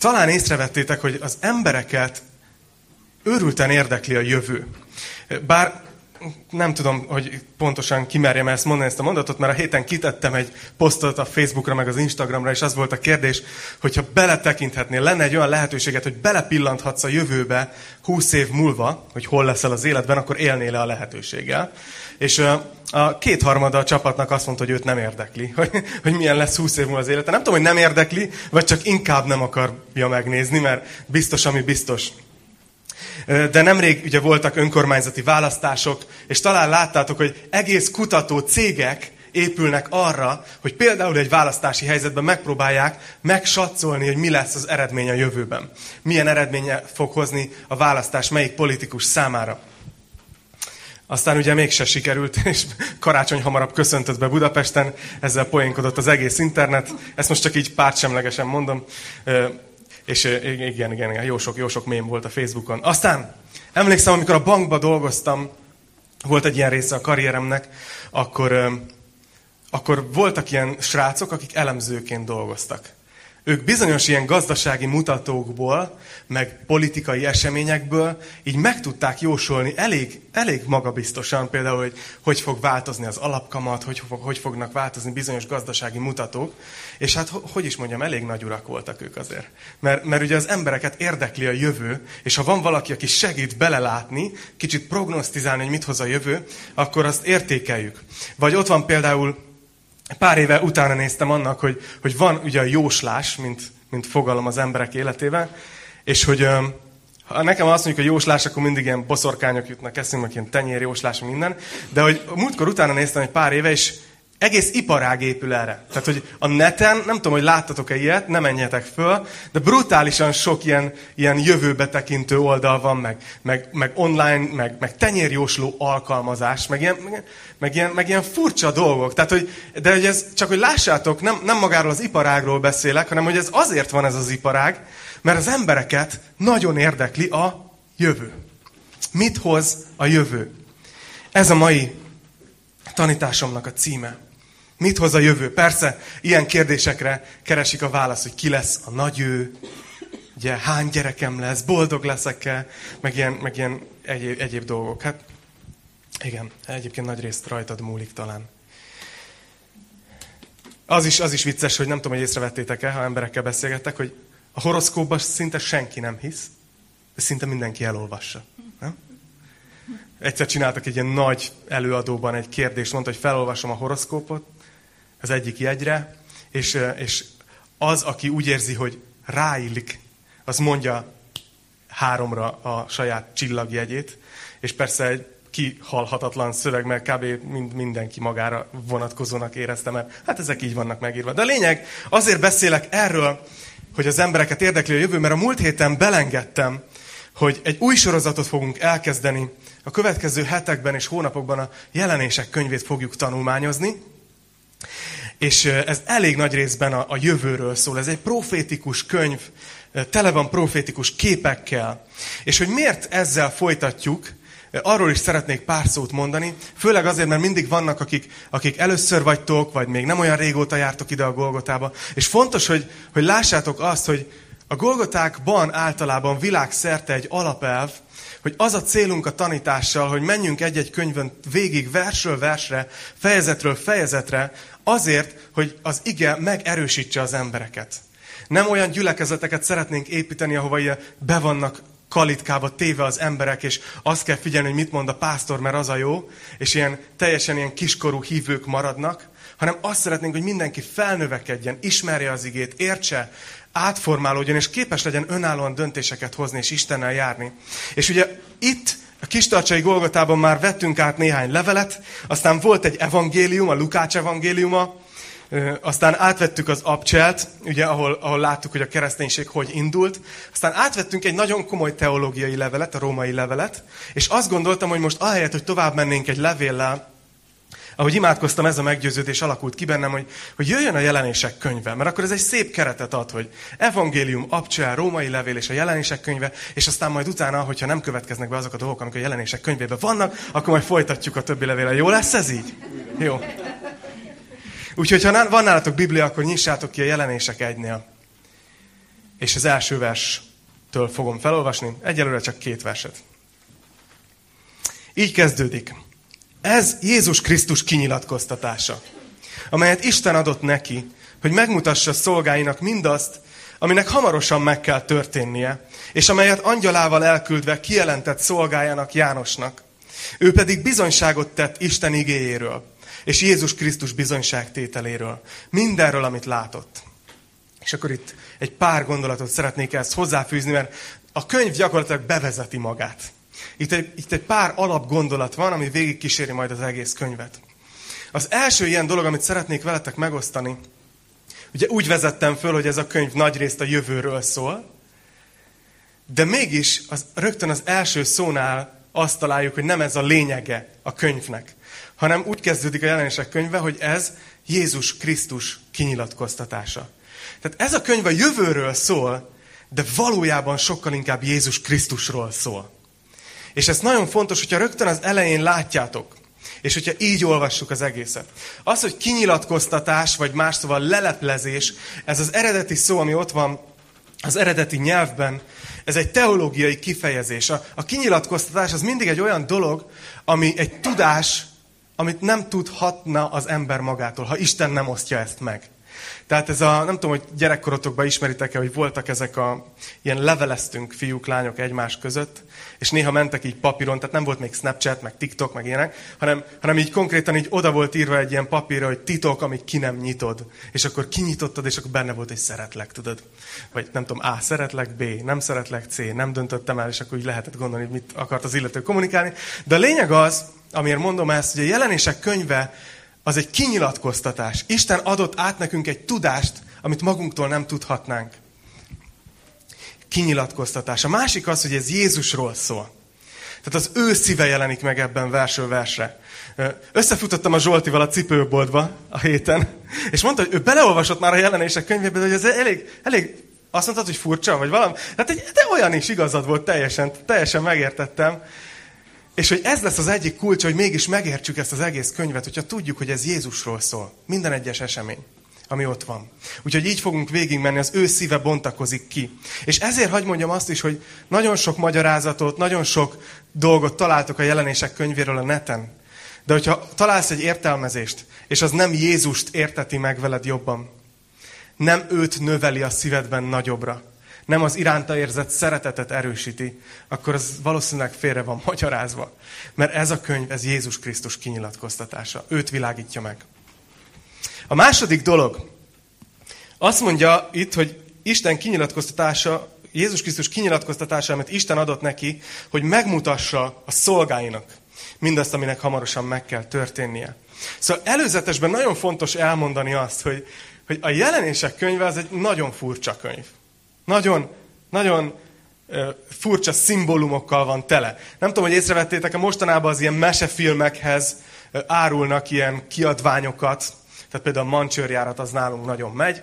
Talán észrevettétek, hogy az embereket őrülten érdekli a jövő. Bár nem tudom, hogy pontosan kimerjem ezt mondani, ezt a mondatot, mert a héten kitettem egy posztot a Facebookra, meg az Instagramra, és az volt a kérdés, hogyha beletekinthetnél, lenne egy olyan lehetőséget, hogy belepillanthatsz a jövőbe 20 év múlva, hogy hol leszel az életben, akkor élnél le a lehetőséggel. És a kétharmada a csapatnak azt mondta, hogy őt nem érdekli, hogy, hogy milyen lesz 20 év múlva az élete. Nem tudom, hogy nem érdekli, vagy csak inkább nem akarja megnézni, mert biztos, ami biztos. De nemrég ugye voltak önkormányzati választások, és talán láttátok, hogy egész kutató cégek épülnek arra, hogy például egy választási helyzetben megpróbálják megsatszolni, hogy mi lesz az eredmény a jövőben. Milyen eredménye fog hozni a választás melyik politikus számára. Aztán ugye mégse sikerült, és karácsony hamarabb köszöntött be Budapesten, ezzel poénkodott az egész internet. Ezt most csak így pártsemlegesen mondom. És igen, igen, igen, jó sok, jó sok mém volt a Facebookon. Aztán emlékszem, amikor a bankba dolgoztam, volt egy ilyen része a karrieremnek, akkor, akkor voltak ilyen srácok, akik elemzőként dolgoztak. Ők bizonyos ilyen gazdasági mutatókból, meg politikai eseményekből így meg tudták jósolni elég, elég magabiztosan például, hogy hogy fog változni az alapkamat, hogy, hogy fognak változni bizonyos gazdasági mutatók. És hát hogy is mondjam, elég nagy urak voltak ők azért. Mert, mert ugye az embereket érdekli a jövő, és ha van valaki, aki segít belelátni, kicsit prognosztizálni, hogy mit hoz a jövő, akkor azt értékeljük. Vagy ott van például Pár éve utána néztem annak, hogy, hogy van ugye a jóslás, mint, mint fogalom az emberek életében, és hogy ha nekem azt mondjuk, hogy jóslás, akkor mindig ilyen boszorkányok jutnak eszünkbe, ilyen tenyérjóslás, minden, de hogy múltkor utána néztem egy pár éve, és egész iparág épül erre. Tehát, hogy a neten, nem tudom, hogy láttatok-e ilyet, nem menjetek föl, de brutálisan sok ilyen, ilyen jövőbe tekintő oldal van, meg, meg, meg online, meg, meg tenyérjósló alkalmazás, meg ilyen, meg, meg, ilyen, meg ilyen furcsa dolgok. Tehát, hogy, de hogy ez, csak hogy lássátok, nem, nem magáról az iparágról beszélek, hanem hogy ez azért van ez az iparág, mert az embereket nagyon érdekli a jövő. Mit hoz a jövő? Ez a mai tanításomnak a címe. Mit hoz a jövő? Persze, ilyen kérdésekre keresik a választ, hogy ki lesz a nagy ő, ugye hány gyerekem lesz, boldog leszek-e, meg ilyen, meg ilyen egyéb, egyéb dolgok. Hát igen, egyébként nagy részt rajtad múlik talán. Az is, az is vicces, hogy nem tudom, hogy észrevettétek-e, ha emberekkel beszélgettek, hogy a horoszkóban szinte senki nem hisz, de szinte mindenki elolvassa. Nem? Egyszer csináltak egy ilyen nagy előadóban egy kérdést, mondta, hogy felolvasom a horoszkópot, az egyik jegyre, és, és az, aki úgy érzi, hogy ráillik, az mondja háromra a saját csillagjegyét, és persze egy kihalhatatlan szöveg, mert kb. Mind, mindenki magára vonatkozónak érezte, mert hát ezek így vannak megírva. De a lényeg, azért beszélek erről, hogy az embereket érdekli a jövő, mert a múlt héten belengedtem, hogy egy új sorozatot fogunk elkezdeni. A következő hetekben és hónapokban a jelenések könyvét fogjuk tanulmányozni. És ez elég nagy részben a, a jövőről szól. Ez egy profétikus könyv, tele van profétikus képekkel. És hogy miért ezzel folytatjuk, arról is szeretnék pár szót mondani, főleg azért, mert mindig vannak, akik, akik először vagytok, vagy még nem olyan régóta jártok ide a Golgotába. És fontos, hogy, hogy lássátok azt, hogy a Golgotákban általában világszerte egy alapelv, hogy az a célunk a tanítással, hogy menjünk egy-egy könyvön végig versről versre, fejezetről fejezetre, azért, hogy az ige megerősítse az embereket. Nem olyan gyülekezeteket szeretnénk építeni, ahova ilyen be vannak kalitkába téve az emberek, és azt kell figyelni, hogy mit mond a pásztor, mert az a jó, és ilyen teljesen ilyen kiskorú hívők maradnak, hanem azt szeretnénk, hogy mindenki felnövekedjen, ismerje az igét, értse, átformálódjon, és képes legyen önállóan döntéseket hozni, és Istennel járni. És ugye itt a Kistarcsai Golgotában már vettünk át néhány levelet, aztán volt egy evangélium, a Lukács evangéliuma, aztán átvettük az abcselt, ugye, ahol, ahol láttuk, hogy a kereszténység hogy indult. Aztán átvettünk egy nagyon komoly teológiai levelet, a római levelet, és azt gondoltam, hogy most ahelyett, hogy tovább mennénk egy levéllel, ahogy imádkoztam, ez a meggyőződés alakult ki bennem, hogy, hogy jöjjön a jelenések könyve, mert akkor ez egy szép keretet ad, hogy evangélium, abcsel, római levél és a jelenések könyve, és aztán majd utána, hogyha nem következnek be azok a dolgok, amik a jelenések könyvében vannak, akkor majd folytatjuk a többi levél. Jó lesz ez így? Jó. Úgyhogy ha van nálatok Biblia, akkor nyissátok ki a jelenések egynél. És az első verstől fogom felolvasni, egyelőre csak két verset. Így kezdődik. Ez Jézus Krisztus kinyilatkoztatása, amelyet Isten adott neki, hogy megmutassa szolgáinak mindazt, aminek hamarosan meg kell történnie, és amelyet angyalával elküldve kijelentett szolgájának Jánosnak. Ő pedig bizonyságot tett Isten igéjéről, és Jézus Krisztus bizonyságtételéről, mindenről, amit látott. És akkor itt egy pár gondolatot szeretnék ezt hozzáfűzni, mert a könyv gyakorlatilag bevezeti magát. Itt egy, itt egy pár alapgondolat van, ami végig kíséri majd az egész könyvet. Az első ilyen dolog, amit szeretnék veletek megosztani, ugye úgy vezettem föl, hogy ez a könyv nagyrészt a jövőről szól, de mégis az, rögtön az első szónál azt találjuk, hogy nem ez a lényege a könyvnek, hanem úgy kezdődik a jelenések könyve, hogy ez Jézus Krisztus kinyilatkoztatása. Tehát ez a könyv a jövőről szól, de valójában sokkal inkább Jézus Krisztusról szól. És ez nagyon fontos, hogyha rögtön az elején látjátok, és hogyha így olvassuk az egészet. Az, hogy kinyilatkoztatás, vagy más szóval leleplezés, ez az eredeti szó, ami ott van az eredeti nyelvben, ez egy teológiai kifejezés. A, a kinyilatkoztatás az mindig egy olyan dolog, ami egy tudás, amit nem tudhatna az ember magától, ha Isten nem osztja ezt meg. Tehát ez a, nem tudom, hogy gyerekkorotokban ismeritek-e, hogy voltak ezek a, ilyen leveleztünk fiúk, lányok egymás között, és néha mentek így papíron, tehát nem volt még Snapchat, meg TikTok, meg ilyenek, hanem, hanem így konkrétan így oda volt írva egy ilyen papírra, hogy titok, amíg ki nem nyitod. És akkor kinyitottad, és akkor benne volt, hogy szeretlek, tudod. Vagy nem tudom, A, szeretlek, B, nem szeretlek, C, nem döntöttem el, és akkor így lehetett gondolni, mit akart az illető kommunikálni. De a lényeg az, amiért mondom ezt, hogy a jelenések könyve az egy kinyilatkoztatás. Isten adott át nekünk egy tudást, amit magunktól nem tudhatnánk. Kinyilatkoztatás. A másik az, hogy ez Jézusról szól. Tehát az ő szíve jelenik meg ebben versről versre. Összefutottam a Zsoltival a cipőboltba a héten, és mondta, hogy ő beleolvasott már a jelenések könyvében, hogy ez elég, elég azt mondtad, hogy furcsa, vagy valami. Hát egy, de olyan is igazad volt, teljesen, teljesen megértettem. És hogy ez lesz az egyik kulcsa, hogy mégis megértsük ezt az egész könyvet, hogyha tudjuk, hogy ez Jézusról szól. Minden egyes esemény, ami ott van. Úgyhogy így fogunk végigmenni, az ő szíve bontakozik ki. És ezért hagy mondjam azt is, hogy nagyon sok magyarázatot, nagyon sok dolgot találtok a jelenések könyvéről a neten. De hogyha találsz egy értelmezést, és az nem Jézust érteti meg veled jobban, nem őt növeli a szívedben nagyobbra, nem az iránta érzett szeretetet erősíti, akkor az valószínűleg félre van magyarázva. Mert ez a könyv, ez Jézus Krisztus kinyilatkoztatása. Őt világítja meg. A második dolog, azt mondja itt, hogy Isten kinyilatkoztatása, Jézus Krisztus kinyilatkoztatása, amit Isten adott neki, hogy megmutassa a szolgáinak mindazt, aminek hamarosan meg kell történnie. Szóval előzetesben nagyon fontos elmondani azt, hogy, hogy a jelenések könyve az egy nagyon furcsa könyv. Nagyon, nagyon furcsa szimbólumokkal van tele. Nem tudom, hogy észrevettétek, a mostanában az ilyen mesefilmekhez árulnak ilyen kiadványokat, tehát például a mancsőrjárat az nálunk nagyon megy,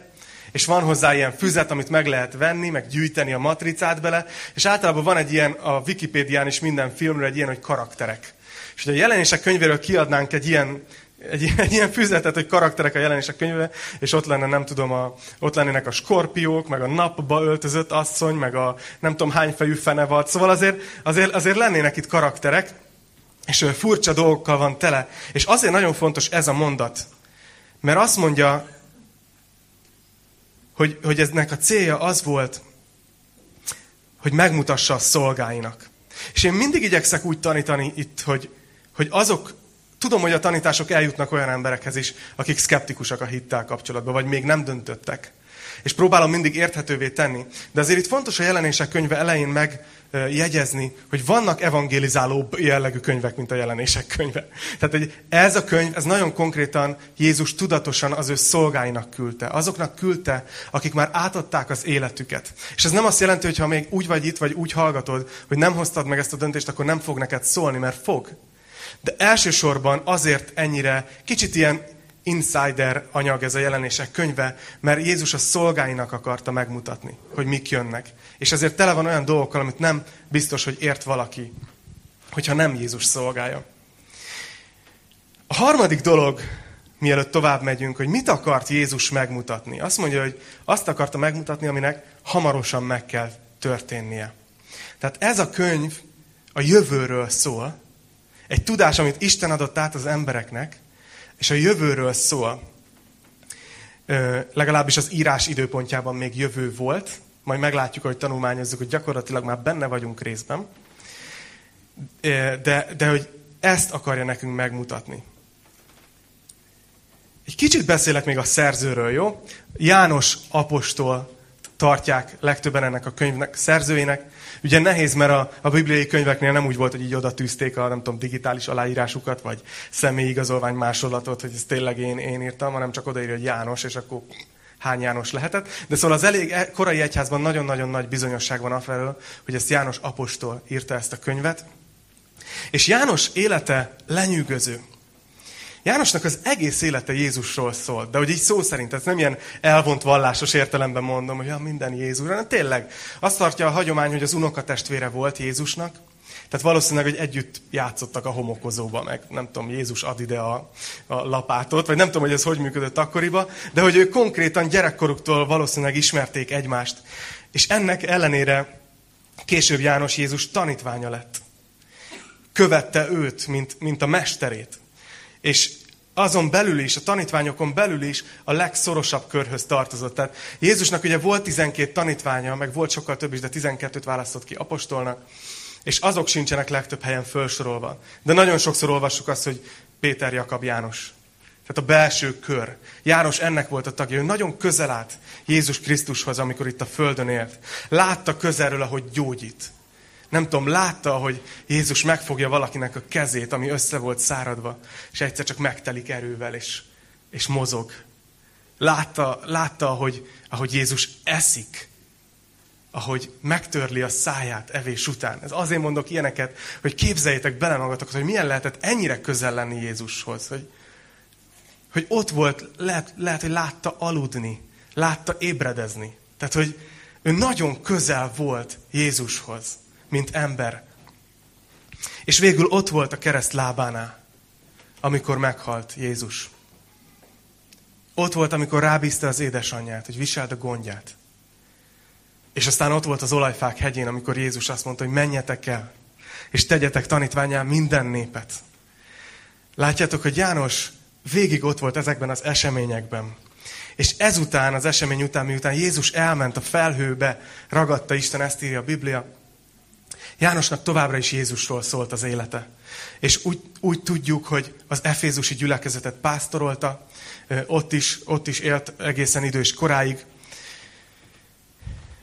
és van hozzá ilyen füzet, amit meg lehet venni, meg gyűjteni a matricát bele, és általában van egy ilyen, a Wikipédián is minden filmről egy ilyen, hogy karakterek. És hogy a jelenések könyvéről kiadnánk egy ilyen egy, egy ilyen füzetet, hogy karakterek a jelenések könyve, és ott lenne, nem tudom, a, ott lennének a skorpiók, meg a napba öltözött asszony, meg a nem tudom hány fejű fenevad. Szóval azért, azért, azért lennének itt karakterek, és furcsa dolgokkal van tele. És azért nagyon fontos ez a mondat, mert azt mondja, hogy, hogy eznek a célja az volt, hogy megmutassa a szolgáinak. És én mindig igyekszek úgy tanítani itt, hogy, hogy azok, Tudom, hogy a tanítások eljutnak olyan emberekhez is, akik szkeptikusak a hittel kapcsolatban, vagy még nem döntöttek. És próbálom mindig érthetővé tenni. De azért itt fontos a jelenések könyve elején megjegyezni, hogy vannak evangélizáló jellegű könyvek, mint a jelenések könyve. Tehát hogy ez a könyv, ez nagyon konkrétan Jézus tudatosan az ő szolgáinak küldte. Azoknak küldte, akik már átadták az életüket. És ez nem azt jelenti, hogy ha még úgy vagy itt, vagy úgy hallgatod, hogy nem hoztad meg ezt a döntést, akkor nem fog neked szólni, mert fog. De elsősorban azért ennyire kicsit ilyen insider anyag ez a jelenések könyve, mert Jézus a szolgáinak akarta megmutatni, hogy mik jönnek. És ezért tele van olyan dolgokkal, amit nem biztos, hogy ért valaki, hogyha nem Jézus szolgája. A harmadik dolog, mielőtt tovább megyünk, hogy mit akart Jézus megmutatni. Azt mondja, hogy azt akarta megmutatni, aminek hamarosan meg kell történnie. Tehát ez a könyv a jövőről szól, egy tudás, amit Isten adott át az embereknek, és a jövőről szól. Ö, legalábbis az írás időpontjában még jövő volt, majd meglátjuk, hogy tanulmányozzuk, hogy gyakorlatilag már benne vagyunk részben. De, de hogy ezt akarja nekünk megmutatni. Egy kicsit beszélek még a szerzőről, jó? János apostol tartják legtöbben ennek a könyvnek, szerzőjének. Ugye nehéz, mert a, a bibliai könyveknél nem úgy volt, hogy így oda tűzték a nem tudom, digitális aláírásukat, vagy személyi igazolvány másolatot, hogy ez tényleg én, én írtam, hanem csak odaírja, hogy János, és akkor hány János lehetett. De szóval az elég e- korai egyházban nagyon-nagyon nagy bizonyosság van afelől, hogy ezt János apostol írta ezt a könyvet. És János élete lenyűgöző. Jánosnak az egész élete Jézusról szól, de hogy így szó szerint, ez nem ilyen elvont vallásos értelemben mondom, hogy ja, minden Jézus, hanem tényleg azt tartja a hagyomány, hogy az unokatestvére volt Jézusnak, tehát valószínűleg, hogy együtt játszottak a homokozóba, meg nem tudom, Jézus ad ide a, a lapátot, vagy nem tudom, hogy ez hogy működött akkoriban, de hogy ők konkrétan gyerekkoruktól valószínűleg ismerték egymást. És ennek ellenére később János Jézus tanítványa lett. Követte őt, mint, mint a mesterét. És azon belül is, a tanítványokon belül is a legszorosabb körhöz tartozott. Tehát Jézusnak ugye volt 12 tanítványa, meg volt sokkal több is, de 12-t választott ki apostolnak és azok sincsenek legtöbb helyen felsorolva. De nagyon sokszor olvassuk azt, hogy Péter, Jakab, János. Tehát a belső kör. János ennek volt a tagja. Ő nagyon közel állt Jézus Krisztushoz, amikor itt a Földön élt. Látta közelről, ahogy gyógyít. Nem tudom, látta, hogy Jézus megfogja valakinek a kezét, ami össze volt száradva, és egyszer csak megtelik erővel, és, és mozog. Látta, látta ahogy, ahogy Jézus eszik, ahogy megtörli a száját evés után. Ez azért mondok ilyeneket, hogy képzeljétek bele magatokat, hogy milyen lehetett ennyire közel lenni Jézushoz. Hogy, hogy ott volt, lehet, lehet, hogy látta aludni, látta ébredezni. Tehát, hogy ő nagyon közel volt Jézushoz, mint ember. És végül ott volt a kereszt lábánál, amikor meghalt Jézus. Ott volt, amikor rábízta az édesanyját, hogy viselt a gondját. És aztán ott volt az olajfák hegyén, amikor Jézus azt mondta, hogy menjetek el, és tegyetek tanítványán minden népet. Látjátok, hogy János végig ott volt ezekben az eseményekben. És ezután, az esemény után, miután Jézus elment a felhőbe, ragadta Isten, ezt írja a Biblia, Jánosnak továbbra is Jézusról szólt az élete. És úgy, úgy tudjuk, hogy az efézusi gyülekezetet pásztorolta, ott is, ott is élt egészen idős koráig,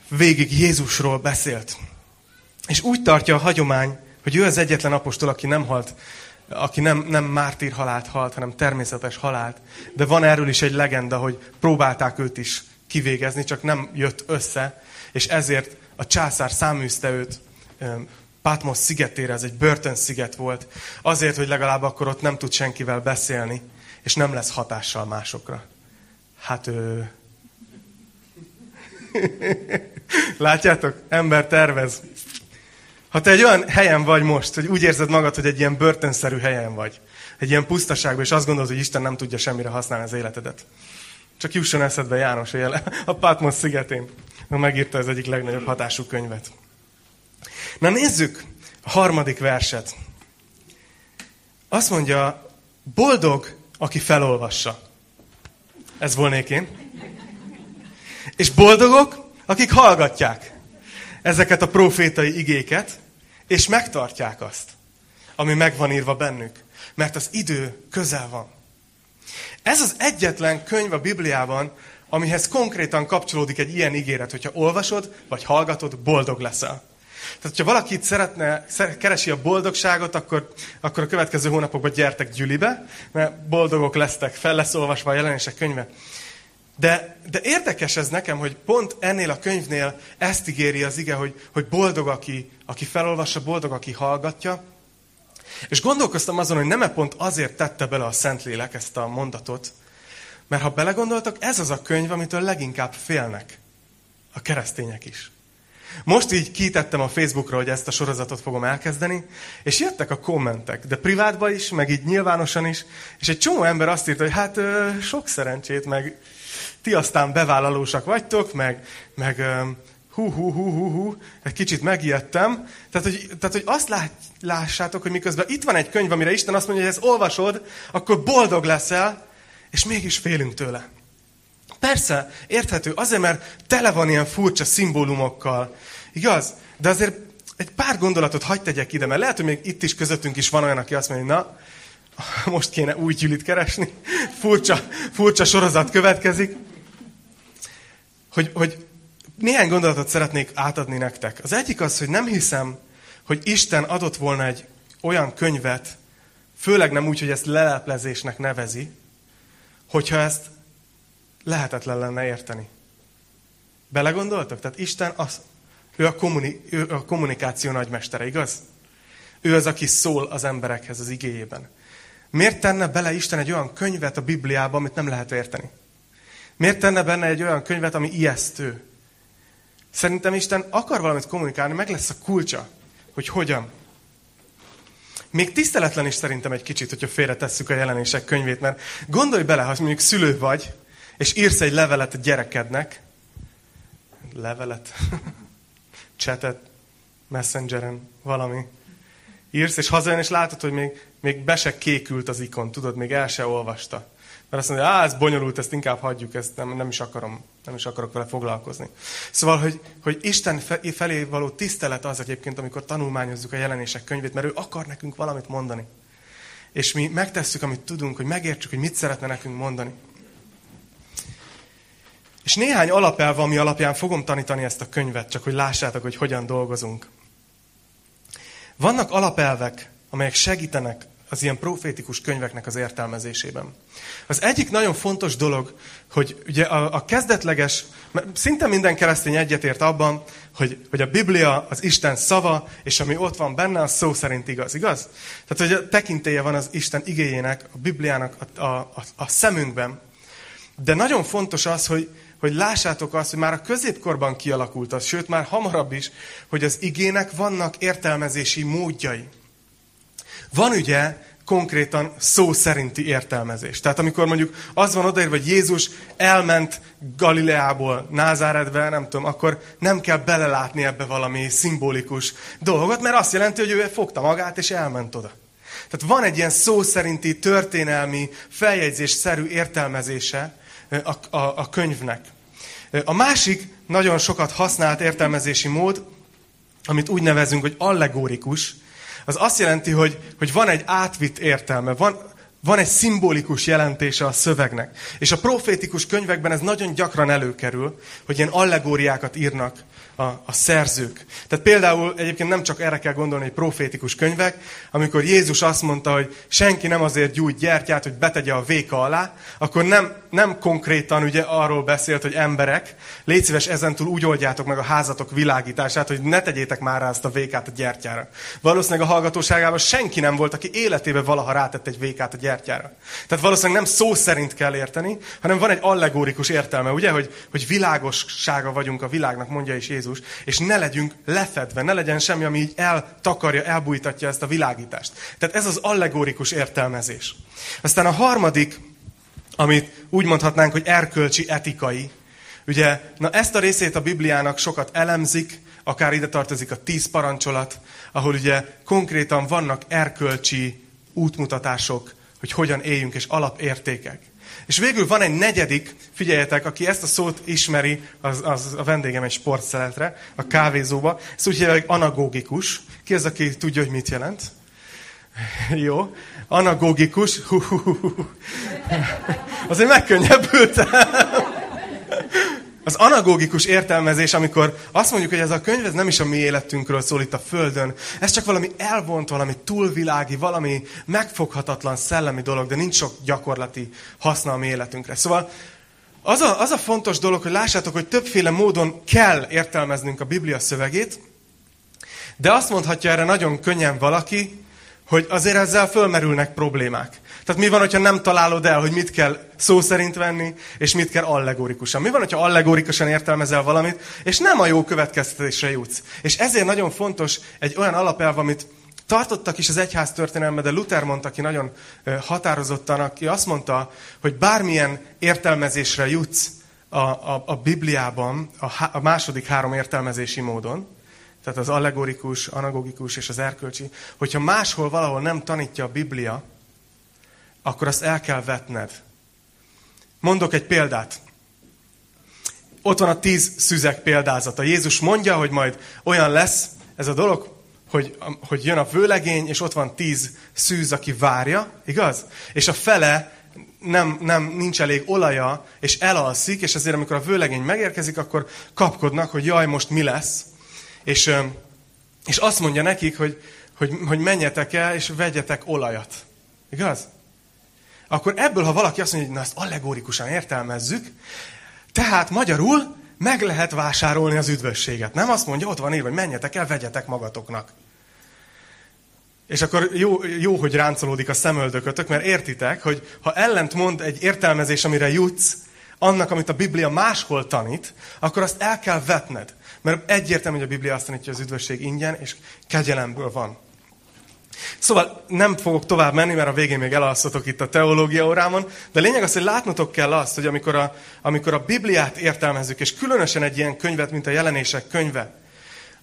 végig Jézusról beszélt. És úgy tartja a hagyomány, hogy ő az egyetlen apostol, aki nem halt, aki nem, nem mártír halált halt, hanem természetes halált. De van erről is egy legenda, hogy próbálták őt is kivégezni, csak nem jött össze, és ezért a császár száműzte őt Patmos szigetére, ez egy börtönsziget volt, azért, hogy legalább akkor ott nem tud senkivel beszélni, és nem lesz hatással másokra. Hát ő... Látjátok? Ember tervez. Ha te egy olyan helyen vagy most, hogy úgy érzed magad, hogy egy ilyen börtönszerű helyen vagy, egy ilyen pusztaságban, és azt gondolod, hogy Isten nem tudja semmire használni az életedet. Csak jusson eszedbe János, hogy a Patmos szigetén megírta az egyik legnagyobb hatású könyvet. Na nézzük a harmadik verset. Azt mondja, boldog, aki felolvassa. Ez volnék én. És boldogok, akik hallgatják ezeket a profétai igéket, és megtartják azt, ami meg van írva bennük. Mert az idő közel van. Ez az egyetlen könyv a Bibliában, amihez konkrétan kapcsolódik egy ilyen ígéret, hogyha olvasod, vagy hallgatod, boldog leszel. Tehát, hogyha valaki itt szeretne, keresi a boldogságot, akkor, akkor a következő hónapokban gyertek gyülibe, mert boldogok lesztek, fel lesz olvasva a jelenések könyve. De, de érdekes ez nekem, hogy pont ennél a könyvnél ezt ígéri az ige, hogy, hogy boldog, aki, aki felolvassa, boldog, aki hallgatja. És gondolkoztam azon, hogy nem-e pont azért tette bele a Szentlélek ezt a mondatot, mert ha belegondoltak, ez az a könyv, amitől leginkább félnek a keresztények is. Most így kitettem a Facebookra, hogy ezt a sorozatot fogom elkezdeni, és jöttek a kommentek, de privátban is, meg így nyilvánosan is, és egy csomó ember azt írta, hogy hát ö, sok szerencsét, meg ti aztán bevállalósak vagytok, meg, meg ö, hú, hú, hú, hú, hú, egy kicsit megijedtem. Tehát hogy, tehát, hogy azt lát, lássátok, hogy miközben itt van egy könyv, amire Isten azt mondja, hogy ezt olvasod, akkor boldog leszel, és mégis félünk tőle. Persze, érthető, azért, mert tele van ilyen furcsa szimbólumokkal. Igaz? De azért egy pár gondolatot hagyd tegyek ide, mert lehet, hogy még itt is közöttünk is van olyan, aki azt mondja, na, most kéne új gyűlit keresni, furcsa, furcsa sorozat következik. Hogy, hogy néhány gondolatot szeretnék átadni nektek. Az egyik az, hogy nem hiszem, hogy Isten adott volna egy olyan könyvet, főleg nem úgy, hogy ezt leleplezésnek nevezi, hogyha ezt lehetetlen lenne érteni. Belegondoltak? Tehát Isten az, ő a, kommuni, ő a kommunikáció nagymestere, igaz? Ő az, aki szól az emberekhez az igéjében. Miért tenne bele Isten egy olyan könyvet a Bibliába, amit nem lehet érteni? Miért tenne benne egy olyan könyvet, ami ijesztő? Szerintem Isten akar valamit kommunikálni, meg lesz a kulcsa, hogy hogyan. Még tiszteletlen is szerintem egy kicsit, hogyha félretesszük a jelenések könyvét, mert gondolj bele, ha mondjuk szülő vagy, és írsz egy levelet a gyerekednek, levelet, csetet, messengeren, valami, írsz, és hazajön, és látod, hogy még, még be se kékült az ikon, tudod, még el se olvasta. Mert azt mondja, hogy ez bonyolult, ezt inkább hagyjuk, ezt nem, nem is akarom, nem is akarok vele foglalkozni. Szóval, hogy, hogy Isten felé való tisztelet az egyébként, amikor tanulmányozzuk a jelenések könyvét, mert ő akar nekünk valamit mondani. És mi megtesszük, amit tudunk, hogy megértsük, hogy mit szeretne nekünk mondani. És néhány alapelv, ami alapján fogom tanítani ezt a könyvet, csak hogy lássátok, hogy hogyan dolgozunk. Vannak alapelvek, amelyek segítenek az ilyen profétikus könyveknek az értelmezésében. Az egyik nagyon fontos dolog, hogy ugye a, a kezdetleges, szinte minden keresztény egyetért abban, hogy, hogy a Biblia az Isten szava, és ami ott van benne, az szó szerint igaz, igaz? Tehát, hogy a tekintélye van az Isten igéjének, a Bibliának a, a, a, a szemünkben. De nagyon fontos az, hogy, hogy lássátok azt, hogy már a középkorban kialakult az, sőt már hamarabb is, hogy az igének vannak értelmezési módjai. Van ugye konkrétan szó szerinti értelmezés. Tehát amikor mondjuk az van odaírva, hogy Jézus elment Galileából Názáretbe, nem tudom, akkor nem kell belelátni ebbe valami szimbolikus dolgot, mert azt jelenti, hogy ő fogta magát és elment oda. Tehát van egy ilyen szó szerinti, történelmi, feljegyzésszerű értelmezése a, a, a könyvnek. A másik nagyon sokat használt értelmezési mód, amit úgy nevezünk, hogy allegórikus, az azt jelenti, hogy, hogy van egy átvitt értelme, van, van egy szimbolikus jelentése a szövegnek. És a profétikus könyvekben ez nagyon gyakran előkerül, hogy ilyen allegóriákat írnak a, a szerzők. Tehát például egyébként nem csak erre kell gondolni, hogy profétikus könyvek, amikor Jézus azt mondta, hogy senki nem azért gyújt gyertyát, hogy betegye a véka alá, akkor nem, nem konkrétan ugye arról beszélt, hogy emberek, légy szíves ezentúl úgy oldjátok meg a házatok világítását, hogy ne tegyétek már rá ezt a vékát a gyertyára. Valószínűleg a hallgatóságában senki nem volt, aki életében valaha rátett egy vékát a gyertyára. Tehát valószínűleg nem szó szerint kell érteni, hanem van egy allegórikus értelme, ugye, hogy, hogy világossága vagyunk a világnak, mondja is Jézus Jézus, és ne legyünk lefedve, ne legyen semmi, ami így eltakarja, elbújtatja ezt a világítást. Tehát ez az allegórikus értelmezés. Aztán a harmadik, amit úgy mondhatnánk, hogy erkölcsi, etikai. Ugye, na ezt a részét a Bibliának sokat elemzik, akár ide tartozik a tíz parancsolat, ahol ugye konkrétan vannak erkölcsi útmutatások, hogy hogyan éljünk, és alapértékek. És végül van egy negyedik, figyeljetek, aki ezt a szót ismeri, az, az a vendégem egy sportszeletre, a kávézóba. Ezt úgy hívják, anagógikus. Ki az, aki tudja, hogy mit jelent? Jó. Anagógikus. Azért megkönnyebbültem. Az anagógikus értelmezés, amikor azt mondjuk, hogy ez a könyv ez nem is a mi életünkről szól itt a Földön, ez csak valami elvont, valami túlvilági, valami megfoghatatlan szellemi dolog, de nincs sok gyakorlati haszna a mi életünkre. Szóval az a, az a fontos dolog, hogy lássátok, hogy többféle módon kell értelmeznünk a Biblia szövegét, de azt mondhatja erre nagyon könnyen valaki, hogy azért ezzel fölmerülnek problémák. Tehát mi van, hogyha nem találod el, hogy mit kell szó szerint venni, és mit kell allegorikusan. Mi van, hogyha allegorikusan értelmezel valamit, és nem a jó következtetésre jutsz. És ezért nagyon fontos egy olyan alapelv, amit tartottak is az egyház történelme, de Luther mondta ki nagyon határozottan, aki azt mondta, hogy bármilyen értelmezésre jutsz a, a, a Bibliában, a, a második három értelmezési módon, tehát az allegorikus, anagogikus és az erkölcsi, hogyha máshol valahol nem tanítja a Biblia, akkor azt el kell vetned. Mondok egy példát. Ott van a tíz szüzek példázata. Jézus mondja, hogy majd olyan lesz ez a dolog, hogy, hogy jön a vőlegény, és ott van tíz szűz, aki várja, igaz? És a fele nem, nem, nincs elég olaja, és elalszik, és ezért amikor a vőlegény megérkezik, akkor kapkodnak, hogy jaj, most mi lesz. És, és azt mondja nekik, hogy, hogy, hogy menjetek el, és vegyetek olajat. Igaz? Akkor ebből, ha valaki azt mondja, hogy na ezt allegórikusan értelmezzük, tehát magyarul meg lehet vásárolni az üdvösséget. Nem azt mondja, ott van írva, hogy menjetek el, vegyetek magatoknak. És akkor jó, jó, hogy ráncolódik a szemöldökötök, mert értitek, hogy ha ellent mond egy értelmezés, amire jutsz, annak, amit a Biblia máshol tanít, akkor azt el kell vetned. Mert egyértelmű, hogy a Biblia azt tanítja, hogy az üdvösség ingyen és kegyelemből van. Szóval nem fogok tovább menni, mert a végén még elalszotok itt a teológia órámon, de lényeg az, hogy látnotok kell azt, hogy amikor a, amikor a Bibliát értelmezzük, és különösen egy ilyen könyvet, mint a jelenések könyve,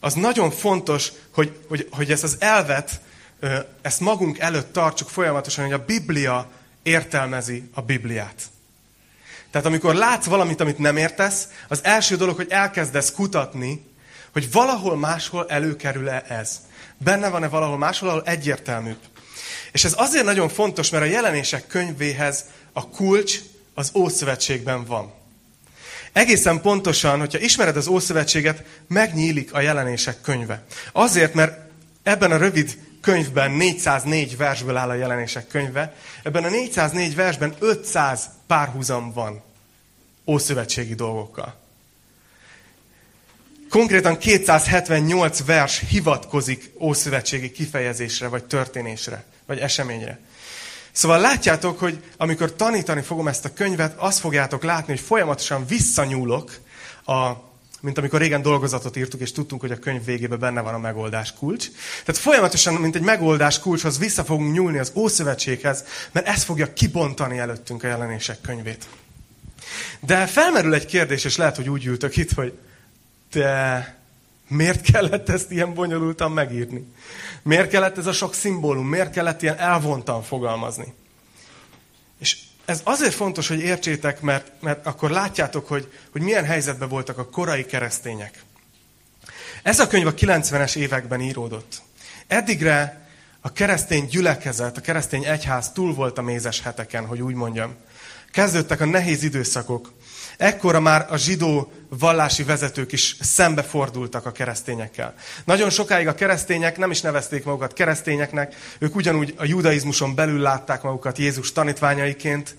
az nagyon fontos, hogy, hogy, hogy ezt az elvet, ezt magunk előtt tartsuk folyamatosan, hogy a Biblia értelmezi a Bibliát. Tehát amikor látsz valamit, amit nem értesz, az első dolog, hogy elkezdesz kutatni, hogy valahol máshol előkerül-e ez. Benne van-e valahol máshol, ahol egyértelműbb. És ez azért nagyon fontos, mert a jelenések könyvéhez a kulcs az Ószövetségben van. Egészen pontosan, hogyha ismered az Ószövetséget, megnyílik a jelenések könyve. Azért, mert ebben a rövid könyvben 404 versből áll a jelenések könyve. Ebben a 404 versben 500 párhuzam van ószövetségi dolgokkal. Konkrétan 278 vers hivatkozik ószövetségi kifejezésre, vagy történésre, vagy eseményre. Szóval látjátok, hogy amikor tanítani fogom ezt a könyvet, azt fogjátok látni, hogy folyamatosan visszanyúlok a mint amikor régen dolgozatot írtuk, és tudtunk, hogy a könyv végében benne van a megoldás kulcs. Tehát folyamatosan, mint egy megoldás kulcshoz vissza fogunk nyúlni az Ószövetséghez, mert ez fogja kibontani előttünk a jelenések könyvét. De felmerül egy kérdés, és lehet, hogy úgy ültök itt, hogy te miért kellett ezt ilyen bonyolultan megírni? Miért kellett ez a sok szimbólum? Miért kellett ilyen elvontan fogalmazni? És ez azért fontos, hogy értsétek, mert, mert akkor látjátok, hogy, hogy milyen helyzetben voltak a korai keresztények. Ez a könyv a 90-es években íródott. Eddigre a keresztény gyülekezet, a keresztény egyház túl volt a mézes heteken, hogy úgy mondjam. Kezdődtek a nehéz időszakok. Ekkora már a zsidó vallási vezetők is szembefordultak a keresztényekkel. Nagyon sokáig a keresztények nem is nevezték magukat keresztényeknek, ők ugyanúgy a judaizmuson belül látták magukat Jézus tanítványaiként,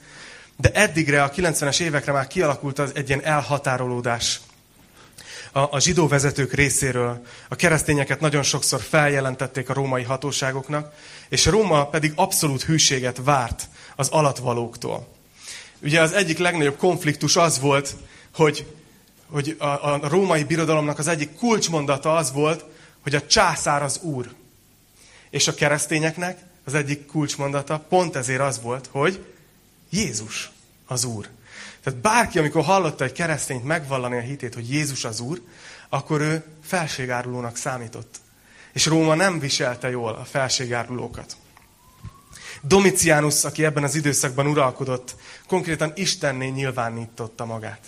de eddigre, a 90-es évekre már kialakult az egy ilyen elhatárolódás a, zsidó vezetők részéről. A keresztényeket nagyon sokszor feljelentették a római hatóságoknak, és Róma pedig abszolút hűséget várt az alatvalóktól. Ugye az egyik legnagyobb konfliktus az volt, hogy, hogy a, a római birodalomnak az egyik kulcsmondata az volt, hogy a császár az úr. És a keresztényeknek az egyik kulcsmondata pont ezért az volt, hogy Jézus az úr. Tehát bárki, amikor hallotta egy keresztényt megvallani a hitét, hogy Jézus az úr, akkor ő felségárulónak számított. És Róma nem viselte jól a felségárulókat. Domitianus, aki ebben az időszakban uralkodott, konkrétan Istenné nyilvánította magát.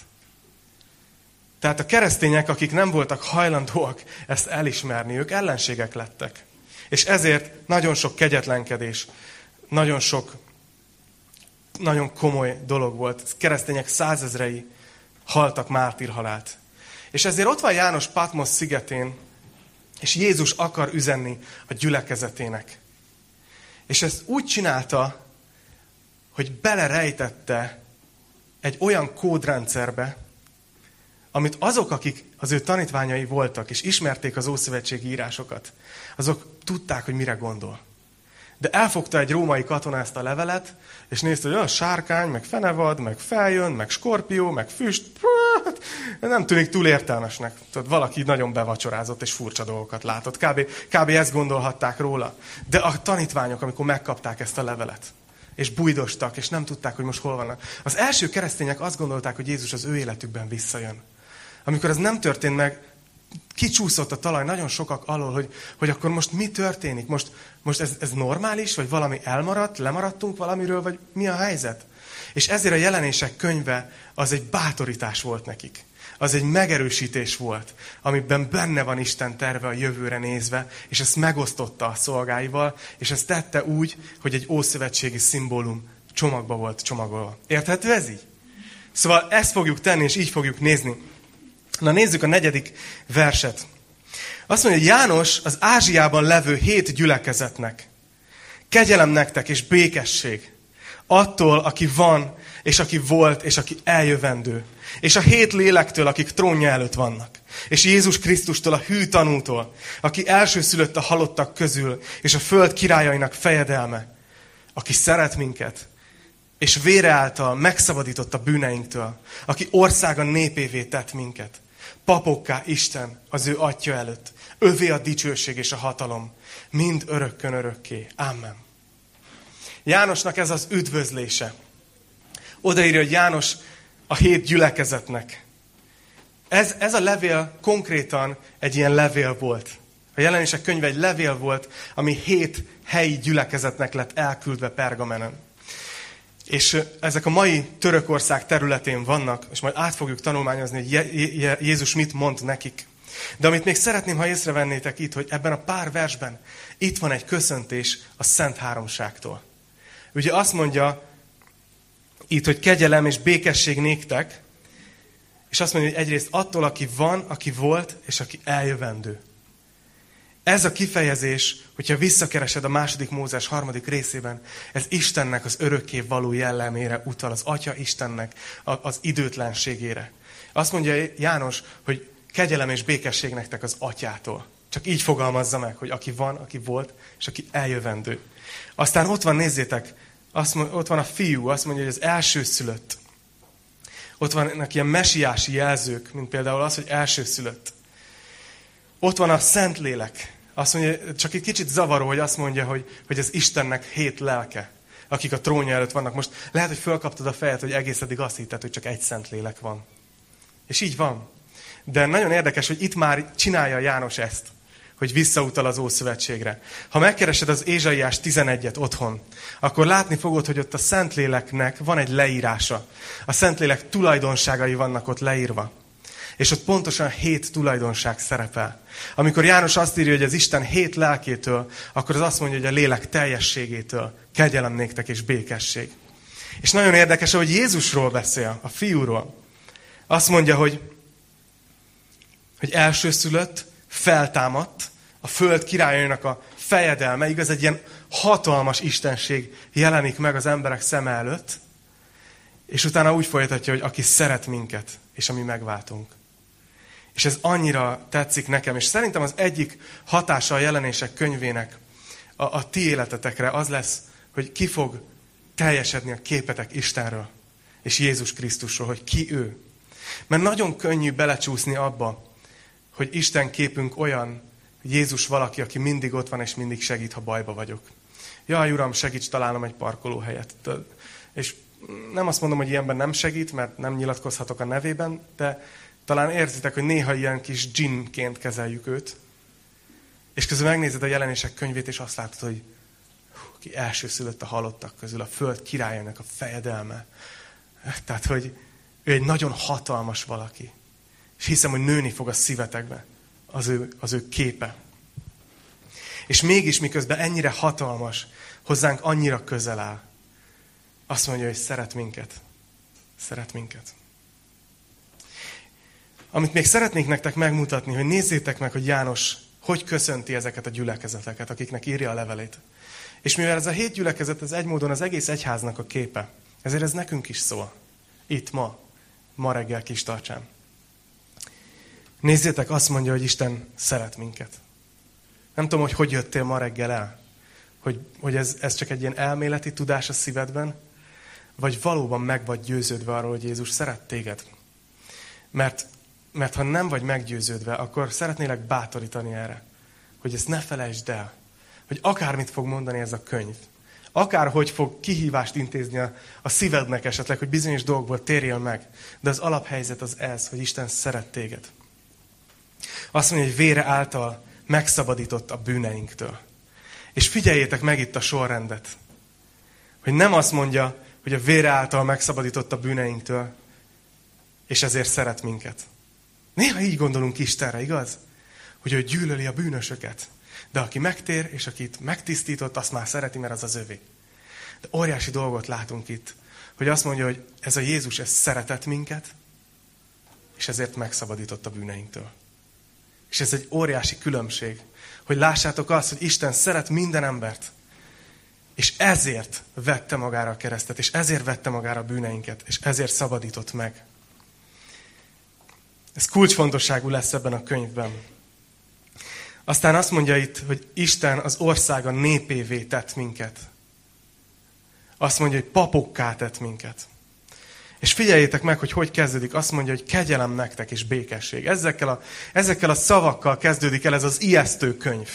Tehát a keresztények, akik nem voltak hajlandóak ezt elismerni, ők ellenségek lettek. És ezért nagyon sok kegyetlenkedés, nagyon sok, nagyon komoly dolog volt. Keresztények százezrei haltak mártírhalált. És ezért ott van János Patmos szigetén, és Jézus akar üzenni a gyülekezetének. És ezt úgy csinálta, hogy belerejtette egy olyan kódrendszerbe, amit azok, akik az ő tanítványai voltak, és ismerték az Ószövetségi írásokat, azok tudták, hogy mire gondol. de elfogta egy római katona ezt a levelet, és nézte, hogy olyan sárkány, meg fenevad, meg feljön, meg skorpió, meg füst. Hát, nem tűnik túl értelmesnek. Tudod, valaki nagyon bevacsorázott és furcsa dolgokat látott. Kb, kb. ezt gondolhatták róla. De a tanítványok, amikor megkapták ezt a levelet, és bujdostak, és nem tudták, hogy most hol vannak. Az első keresztények azt gondolták, hogy Jézus az ő életükben visszajön. Amikor ez nem történt meg, kicsúszott a talaj nagyon sokak alól, hogy, hogy akkor most mi történik? Most, most ez, ez normális, vagy valami elmaradt, lemaradtunk valamiről, vagy mi a helyzet? És ezért a jelenések könyve az egy bátorítás volt nekik. Az egy megerősítés volt, amiben benne van Isten terve a jövőre nézve, és ezt megosztotta a szolgáival, és ezt tette úgy, hogy egy ószövetségi szimbólum csomagba volt csomagolva. Érthető ez így? Szóval ezt fogjuk tenni, és így fogjuk nézni. Na nézzük a negyedik verset. Azt mondja, hogy János az Ázsiában levő hét gyülekezetnek. Kegyelem nektek és békesség. Attól, aki van, és aki volt, és aki eljövendő. És a hét lélektől, akik trónja előtt vannak. És Jézus Krisztustól, a hű tanútól, aki elsőszülött a halottak közül, és a föld királyainak fejedelme, aki szeret minket, és vére által megszabadított a bűneinktől, aki országa népévé tett minket, papokká Isten az ő atya előtt. Övé a dicsőség és a hatalom, mind örökkön örökké. Amen. Jánosnak ez az üdvözlése. Odaírja, hogy János a hét gyülekezetnek. Ez, ez a levél konkrétan egy ilyen levél volt. A jelenések könyve egy levél volt, ami hét helyi gyülekezetnek lett elküldve Pergamenen. És ezek a mai Törökország területén vannak, és majd át fogjuk tanulmányozni, hogy Jézus mit mond nekik. De amit még szeretném, ha észrevennétek itt, hogy ebben a pár versben itt van egy köszöntés a Szent Háromságtól. Ugye azt mondja itt, hogy kegyelem és békesség néktek, és azt mondja, hogy egyrészt attól, aki van, aki volt, és aki eljövendő. Ez a kifejezés, hogyha visszakeresed a második Mózes harmadik részében, ez Istennek az örökké való jellemére utal, az Atya Istennek az időtlenségére. Azt mondja János, hogy kegyelem és békesség nektek az Atyától. Csak így fogalmazza meg, hogy aki van, aki volt, és aki eljövendő. Aztán ott van, nézzétek, azt mond, ott van a fiú, azt mondja, hogy az elsőszülött. Ott vannak ilyen mesiási jelzők, mint például az, hogy elsőszülött. Ott van a Szentlélek. Azt mondja, csak egy kicsit zavaró, hogy azt mondja, hogy, hogy az Istennek hét lelke, akik a trónja előtt vannak. Most lehet, hogy fölkaptad a fejed, hogy egész eddig azt hitted, hogy csak egy szent lélek van. És így van. De nagyon érdekes, hogy itt már csinálja János ezt, hogy visszautal az Ószövetségre. Ha megkeresed az Ézsaiás 11-et otthon, akkor látni fogod, hogy ott a Szentléleknek van egy leírása. A Szentlélek tulajdonságai vannak ott leírva. És ott pontosan hét tulajdonság szerepel. Amikor János azt írja, hogy az Isten hét lelkétől, akkor az azt mondja, hogy a lélek teljességétől kegyelem néktek és békesség. És nagyon érdekes, hogy Jézusról beszél, a fiúról. Azt mondja, hogy, hogy elsőszülött, feltámadt, a föld királyainak a fejedelme, igaz, egy ilyen hatalmas istenség jelenik meg az emberek szeme előtt, és utána úgy folytatja, hogy aki szeret minket, és ami megváltunk. És ez annyira tetszik nekem, és szerintem az egyik hatása a jelenések könyvének a, a ti életetekre az lesz, hogy ki fog teljesedni a képetek Istenről és Jézus Krisztusról, hogy ki ő. Mert nagyon könnyű belecsúszni abba, hogy Isten képünk olyan, hogy Jézus valaki, aki mindig ott van és mindig segít, ha bajba vagyok. Jaj, Uram, segíts, találnom egy parkolóhelyet. És nem azt mondom, hogy ilyenben nem segít, mert nem nyilatkozhatok a nevében, de talán érzitek, hogy néha ilyen kis dzsinként kezeljük őt, és közben megnézed a jelenések könyvét, és azt látod, hogy ki elsőszülött a halottak közül, a föld királyának a fejedelme. Tehát, hogy ő egy nagyon hatalmas valaki. És hiszem, hogy nőni fog a szívetekbe az ő, az ő képe. És mégis, miközben ennyire hatalmas, hozzánk annyira közel áll, azt mondja, hogy szeret minket. Szeret minket. Amit még szeretnék nektek megmutatni, hogy nézzétek meg, hogy János hogy köszönti ezeket a gyülekezeteket, akiknek írja a levelét. És mivel ez a hét gyülekezet, ez egy módon az egész egyháznak a képe, ezért ez nekünk is szól. Itt ma, ma reggel kis tartsán. Nézzétek, azt mondja, hogy Isten szeret minket. Nem tudom, hogy hogy jöttél ma reggel el. hogy, hogy ez, ez csak egy ilyen elméleti tudás a szívedben, vagy valóban meg vagy győződve arról, hogy Jézus szeret téged. Mert, mert ha nem vagy meggyőződve, akkor szeretnélek bátorítani erre, hogy ezt ne felejtsd el, hogy akármit fog mondani ez a könyv, akárhogy fog kihívást intézni a, a szívednek esetleg, hogy bizonyos dolgokból térjél meg, de az alaphelyzet az ez, hogy Isten szeret téged. Azt mondja, hogy vére által megszabadított a bűneinktől. És figyeljétek meg itt a sorrendet, hogy nem azt mondja, hogy a vére által megszabadított a bűneinktől, és ezért szeret minket. Néha így gondolunk Istenre, igaz? Hogy ő gyűlöli a bűnösöket. De aki megtér, és akit megtisztított, azt már szereti, mert az az övé. De óriási dolgot látunk itt, hogy azt mondja, hogy ez a Jézus, ez szeretett minket, és ezért megszabadított a bűneinktől. És ez egy óriási különbség, hogy lássátok azt, hogy Isten szeret minden embert, és ezért vette magára a keresztet, és ezért vette magára a bűneinket, és ezért szabadított meg. Ez kulcsfontosságú lesz ebben a könyvben. Aztán azt mondja itt, hogy Isten az országa népévé tett minket. Azt mondja, hogy papokká tett minket. És figyeljétek meg, hogy hogy kezdődik. Azt mondja, hogy kegyelem nektek és békesség. Ezekkel a, ezekkel a szavakkal kezdődik el ez az ijesztő könyv.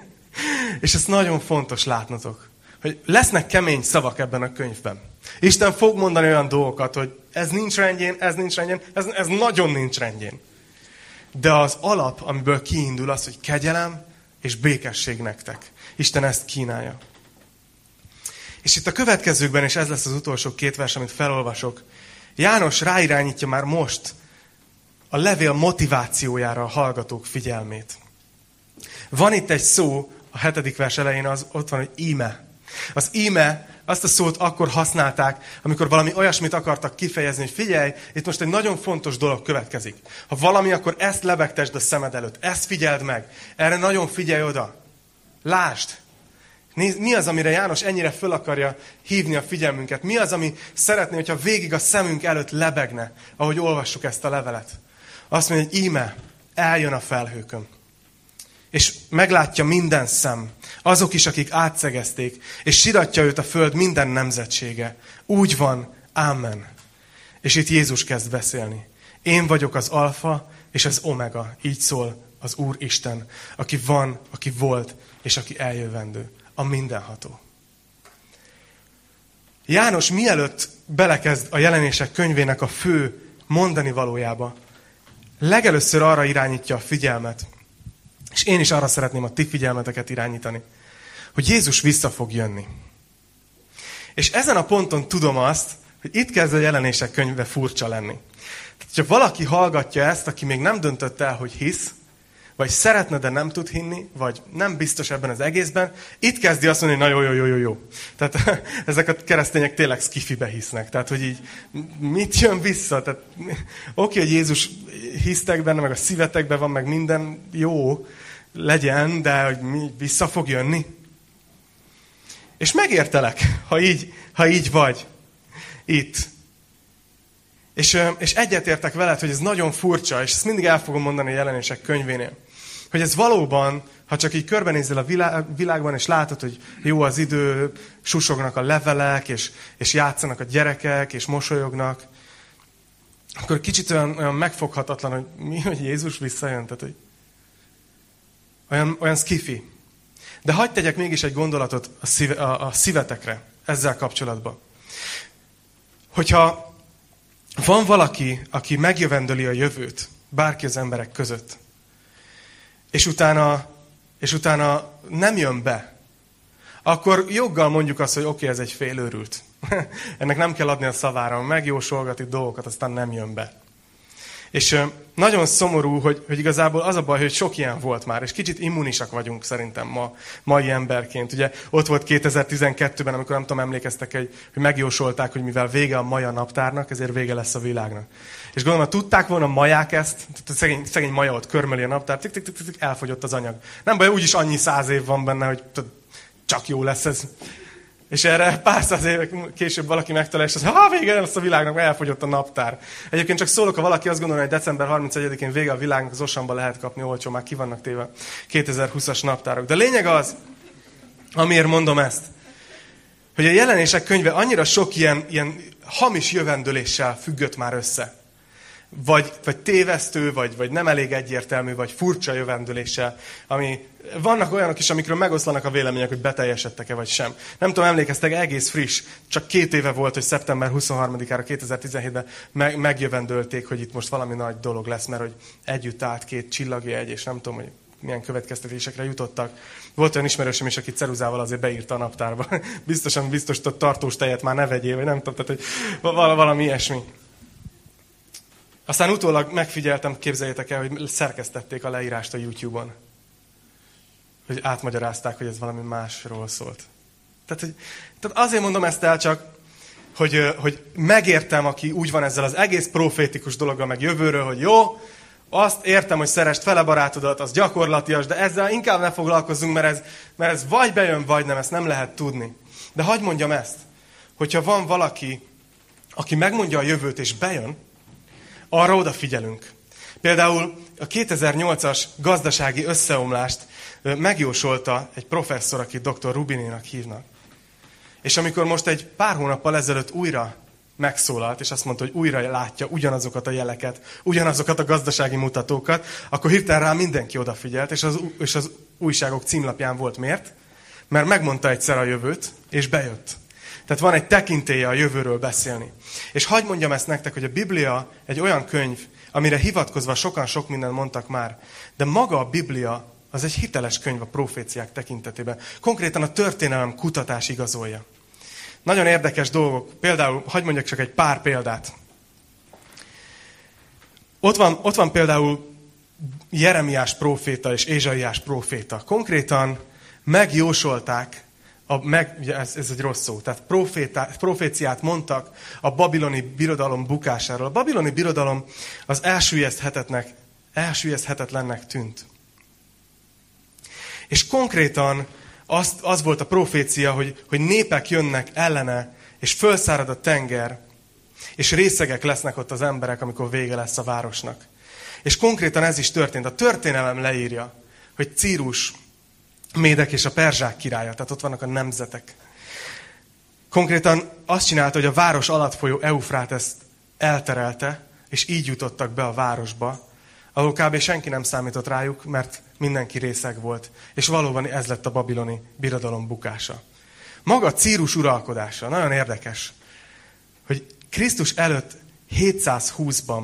és ez nagyon fontos látnotok, hogy lesznek kemény szavak ebben a könyvben. Isten fog mondani olyan dolgokat, hogy ez nincs rendjén, ez nincs rendjén, ez, ez nagyon nincs rendjén. De az alap, amiből kiindul az, hogy kegyelem és békesség nektek. Isten ezt kínálja. És itt a következőkben, és ez lesz az utolsó két vers, amit felolvasok, János ráirányítja már most a levél motivációjára a hallgatók figyelmét. Van itt egy szó, a hetedik vers elején az, ott van, hogy íme. Az íme, azt a szót akkor használták, amikor valami olyasmit akartak kifejezni, hogy figyelj, itt most egy nagyon fontos dolog következik. Ha valami, akkor ezt lebegtesd a szemed előtt, ezt figyeld meg, erre nagyon figyelj oda. Lásd, mi az, amire János ennyire föl akarja hívni a figyelmünket? Mi az, ami szeretné, hogyha végig a szemünk előtt lebegne, ahogy olvassuk ezt a levelet? Azt mondja, hogy íme, eljön a felhőkön. És meglátja minden szem, azok is, akik átszegezték, és siratja őt a föld minden nemzetsége. Úgy van, Amen. És itt Jézus kezd beszélni. Én vagyok az alfa és az omega, így szól az Úr Isten, aki van, aki volt, és aki eljövendő a mindenható. János mielőtt belekezd a jelenések könyvének a fő mondani valójába, legelőször arra irányítja a figyelmet, és én is arra szeretném a ti figyelmeteket irányítani, hogy Jézus vissza fog jönni. És ezen a ponton tudom azt, hogy itt kezd a jelenések könyve furcsa lenni. Tehát, ha valaki hallgatja ezt, aki még nem döntött el, hogy hisz, vagy szeretne, de nem tud hinni, vagy nem biztos ebben az egészben, itt kezdi azt mondani, hogy na jó, jó, jó, jó. Tehát ezek a keresztények tényleg skifibe hisznek. Tehát, hogy így mit jön vissza? Tehát oké, hogy Jézus hisztek benne, meg a szívetekben van, meg minden jó legyen, de hogy mi vissza fog jönni. És megértelek, ha így, ha így vagy. Itt. És, és egyetértek veled, hogy ez nagyon furcsa, és ezt mindig el fogom mondani a jelenések könyvénél hogy ez valóban, ha csak így körbenézel a világban, és látod, hogy jó az idő, susognak a levelek, és, és játszanak a gyerekek, és mosolyognak, akkor kicsit olyan, olyan megfoghatatlan, hogy mi, hogy Jézus visszajön, tehát, hogy olyan, olyan skifi. De hagyd tegyek mégis egy gondolatot a, szíve, a, a szívetekre ezzel kapcsolatban. Hogyha van valaki, aki megjövendöli a jövőt, bárki az emberek között, és utána, és utána nem jön be, akkor joggal mondjuk azt, hogy oké, okay, ez egy félőrült. Ennek nem kell adni a szavára, megjósolgat itt dolgokat, aztán nem jön be. És nagyon szomorú, hogy, hogy igazából az a baj, hogy sok ilyen volt már, és kicsit immunisak vagyunk szerintem ma, mai emberként. Ugye ott volt 2012-ben, amikor nem tudom, emlékeztek, hogy, hogy megjósolták, hogy mivel vége a maja naptárnak, ezért vége lesz a világnak. És gondolom, ha tudták volna maják ezt, szegény, szegény maja ott körmeli a naptár, tik, tik, tik, tik, elfogyott az anyag. Nem baj, úgyis annyi száz év van benne, hogy csak jó lesz ez. És erre pár száz évek később valaki megtalálja, és azt ha vége lesz a világnak, elfogyott a naptár. Egyébként csak szólok, ha valaki azt gondolja, hogy december 31-én vége a világnak, az Osamba lehet kapni olcsó, már ki vannak téve 2020-as naptárok. De lényeg az, Amiért mondom ezt? Hogy a jelenések könyve annyira sok ilyen, ilyen hamis jövendőléssel függött már össze vagy, vagy tévesztő, vagy, vagy nem elég egyértelmű, vagy furcsa jövendüléssel, ami vannak olyanok is, amikről megoszlanak a vélemények, hogy beteljesedtek-e vagy sem. Nem tudom, emlékeztek, egész friss, csak két éve volt, hogy szeptember 23-ára 2017-ben meg, megjövendölték, hogy itt most valami nagy dolog lesz, mert hogy együtt állt két csillagjegy, és nem tudom, hogy milyen következtetésekre jutottak. Volt olyan ismerősöm is, aki ceruzával azért beírta a naptárba. Biztosan biztosított tartós tejet már ne vegyél, vagy nem tudom, tehát, hogy valami ilyesmi. Aztán utólag megfigyeltem, képzeljétek el, hogy szerkesztették a leírást a YouTube-on. Hogy átmagyarázták, hogy ez valami másról szólt. Tehát, hogy, tehát azért mondom ezt el csak, hogy, hogy megértem, aki úgy van ezzel az egész profétikus dologgal, meg jövőről, hogy jó, azt értem, hogy szerest fele barátodat, az gyakorlatias, de ezzel inkább ne foglalkozzunk, mert ez, mert ez vagy bejön, vagy nem, ezt nem lehet tudni. De hagyd mondjam ezt, hogyha van valaki, aki megmondja a jövőt és bejön, arra odafigyelünk. Például a 2008-as gazdasági összeomlást megjósolta egy professzor, akit dr. Rubinénak hívnak. És amikor most egy pár hónappal ezelőtt újra megszólalt, és azt mondta, hogy újra látja ugyanazokat a jeleket, ugyanazokat a gazdasági mutatókat, akkor hirtelen rá mindenki odafigyelt, és az, és az újságok címlapján volt. Miért? Mert megmondta egyszer a jövőt, és bejött. Tehát van egy tekintélye a jövőről beszélni. És hagyd mondjam ezt nektek, hogy a Biblia egy olyan könyv, amire hivatkozva sokan sok mindent mondtak már, de maga a Biblia az egy hiteles könyv a proféciák tekintetében. Konkrétan a történelem kutatás igazolja. Nagyon érdekes dolgok. Például, hagyd mondjak csak egy pár példát. Ott van, ott van például Jeremiás próféta és Ézsaiás próféta. Konkrétan megjósolták a, meg, ez, ez egy rossz szó, tehát profétá, proféciát mondtak a babiloni birodalom bukásáról. A babiloni birodalom az elsüllyeszthetetnek, elsüllyeszthetetlennek tűnt. És konkrétan az, az volt a profécia, hogy, hogy népek jönnek ellene, és fölszárad a tenger, és részegek lesznek ott az emberek, amikor vége lesz a városnak. És konkrétan ez is történt. A történelem leírja, hogy Círus Médek és a Perzsák királya, tehát ott vannak a nemzetek. Konkrétan azt csinálta, hogy a város alatt folyó Eufráteszt elterelte, és így jutottak be a városba, ahol kb. senki nem számított rájuk, mert mindenki részeg volt. És valóban ez lett a babiloni birodalom bukása. Maga Círus uralkodása, nagyon érdekes, hogy Krisztus előtt 720-ban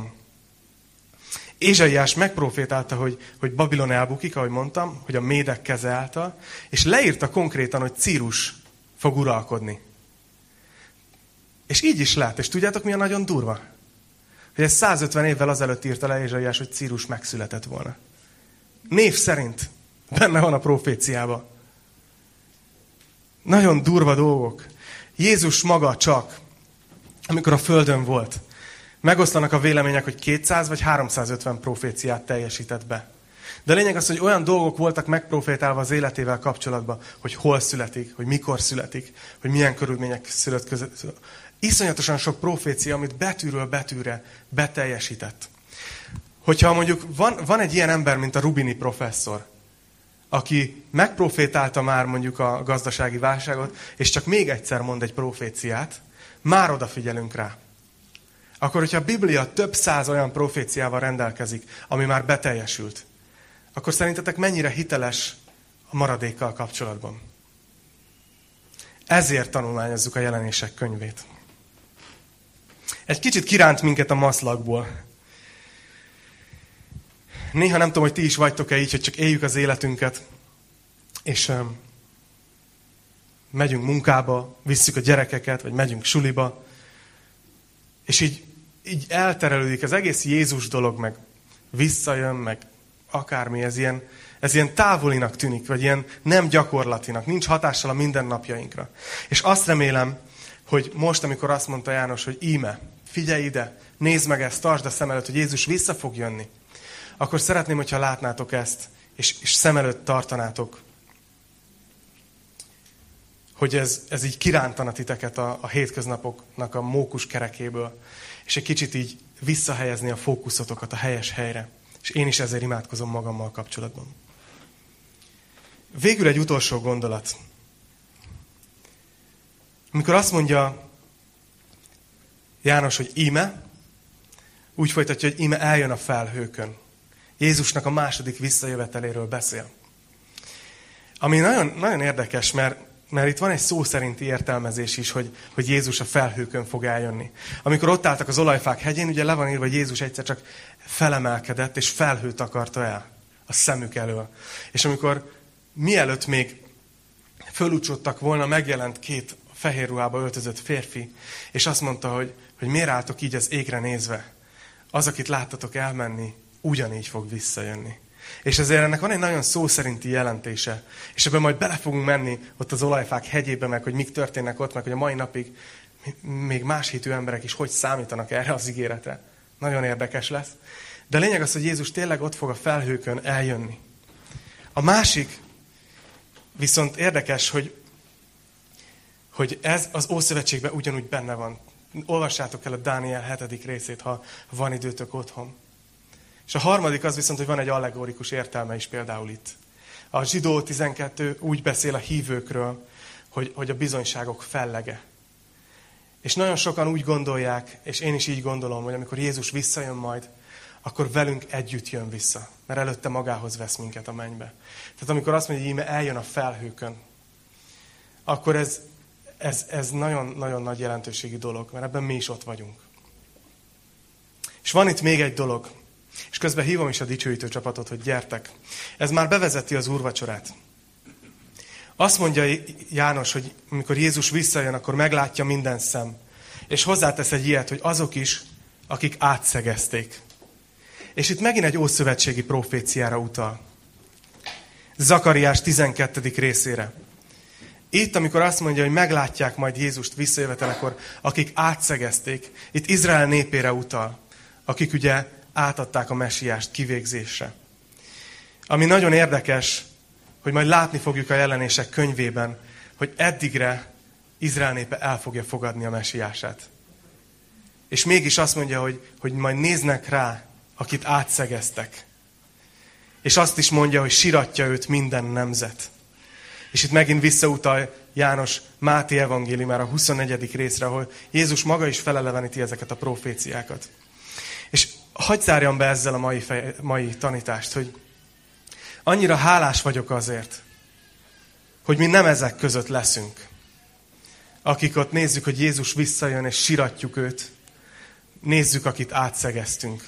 Ézsaiás megprofétálta, hogy, hogy Babilon elbukik, ahogy mondtam, hogy a médek keze által, és leírta konkrétan, hogy Círus fog uralkodni. És így is lett. És tudjátok, mi a nagyon durva? Hogy ez 150 évvel azelőtt írta le Ézsaiás, hogy Círus megszületett volna. Név szerint benne van a proféciában. Nagyon durva dolgok. Jézus maga csak, amikor a földön volt, Megoszlanak a vélemények, hogy 200 vagy 350 proféciát teljesített be. De a lényeg az, hogy olyan dolgok voltak megprofétálva az életével kapcsolatban, hogy hol születik, hogy mikor születik, hogy milyen körülmények szület között. Iszonyatosan sok profécia, amit betűről betűre beteljesített. Hogyha mondjuk van, van egy ilyen ember, mint a Rubini professzor, aki megprofétálta már mondjuk a gazdasági válságot, és csak még egyszer mond egy proféciát, már odafigyelünk rá akkor hogyha a Biblia több száz olyan proféciával rendelkezik, ami már beteljesült, akkor szerintetek mennyire hiteles a maradékkal kapcsolatban? Ezért tanulmányozzuk a jelenések könyvét. Egy kicsit kiránt minket a maszlakból. Néha nem tudom, hogy ti is vagytok-e így, hogy csak éljük az életünket, és um, megyünk munkába, visszük a gyerekeket, vagy megyünk suliba, és így így elterelődik az egész Jézus dolog, meg visszajön, meg akármi, ez ilyen, ez ilyen távolinak tűnik, vagy ilyen nem gyakorlatinak, nincs hatással a mindennapjainkra. És azt remélem, hogy most, amikor azt mondta János, hogy íme, figyelj ide, nézd meg ezt, tartsd a szem előtt, hogy Jézus vissza fog jönni, akkor szeretném, hogyha látnátok ezt, és, és szem előtt tartanátok, hogy ez, ez így kirántana titeket a, a hétköznapoknak a mókus kerekéből, és egy kicsit így visszahelyezni a fókuszotokat a helyes helyre. És én is ezért imádkozom magammal kapcsolatban. Végül egy utolsó gondolat. Amikor azt mondja János, hogy íme, úgy folytatja, hogy íme eljön a felhőkön. Jézusnak a második visszajöveteléről beszél. Ami nagyon, nagyon érdekes, mert, mert itt van egy szó szerinti értelmezés is, hogy, hogy Jézus a felhőkön fog eljönni. Amikor ott álltak az olajfák hegyén, ugye le van írva, hogy Jézus egyszer csak felemelkedett, és felhőt akarta el a szemük elől. És amikor mielőtt még fölúcsottak volna, megjelent két fehér ruhába öltözött férfi, és azt mondta, hogy, hogy miért álltok így az égre nézve. Az, akit láttatok elmenni, ugyanígy fog visszajönni. És ezért ennek van egy nagyon szó szerinti jelentése. És ebben majd bele fogunk menni ott az olajfák hegyébe, meg hogy mik történnek ott, meg hogy a mai napig még más hitű emberek is hogy számítanak erre az ígéretre. Nagyon érdekes lesz. De a lényeg az, hogy Jézus tényleg ott fog a felhőkön eljönni. A másik viszont érdekes, hogy, hogy ez az Ószövetségben ugyanúgy benne van. Olvassátok el a Dániel 7. részét, ha van időtök otthon. És a harmadik az viszont, hogy van egy allegorikus értelme is például itt. A zsidó 12 úgy beszél a hívőkről, hogy, hogy a bizonyságok fellege. És nagyon sokan úgy gondolják, és én is így gondolom, hogy amikor Jézus visszajön majd, akkor velünk együtt jön vissza, mert előtte magához vesz minket a mennybe. Tehát amikor azt mondja, hogy íme eljön a felhőkön, akkor ez, ez, ez nagyon-nagyon nagy jelentőségi dolog, mert ebben mi is ott vagyunk. És van itt még egy dolog, és közben hívom is a dicsőítő csapatot, hogy gyertek. Ez már bevezeti az úrvacsorát. Azt mondja János, hogy amikor Jézus visszajön, akkor meglátja minden szem. És hozzátesz egy ilyet, hogy azok is, akik átszegezték. És itt megint egy ószövetségi proféciára utal. Zakariás 12. részére. Itt, amikor azt mondja, hogy meglátják majd Jézust visszajövetelekor, akik átszegezték, itt Izrael népére utal, akik ugye átadták a mesiást kivégzésre. Ami nagyon érdekes, hogy majd látni fogjuk a jelenések könyvében, hogy eddigre Izrael népe el fogja fogadni a mesiását. És mégis azt mondja, hogy, hogy majd néznek rá, akit átszegeztek. És azt is mondja, hogy siratja őt minden nemzet. És itt megint visszautal János Máté evangéliumára a 24. részre, ahol Jézus maga is feleleveníti ezeket a proféciákat. Hagyd zárjam be ezzel a mai, fej, mai tanítást, hogy annyira hálás vagyok azért, hogy mi nem ezek között leszünk. Akik ott nézzük, hogy Jézus visszajön, és siratjuk őt. Nézzük, akit átszegeztünk.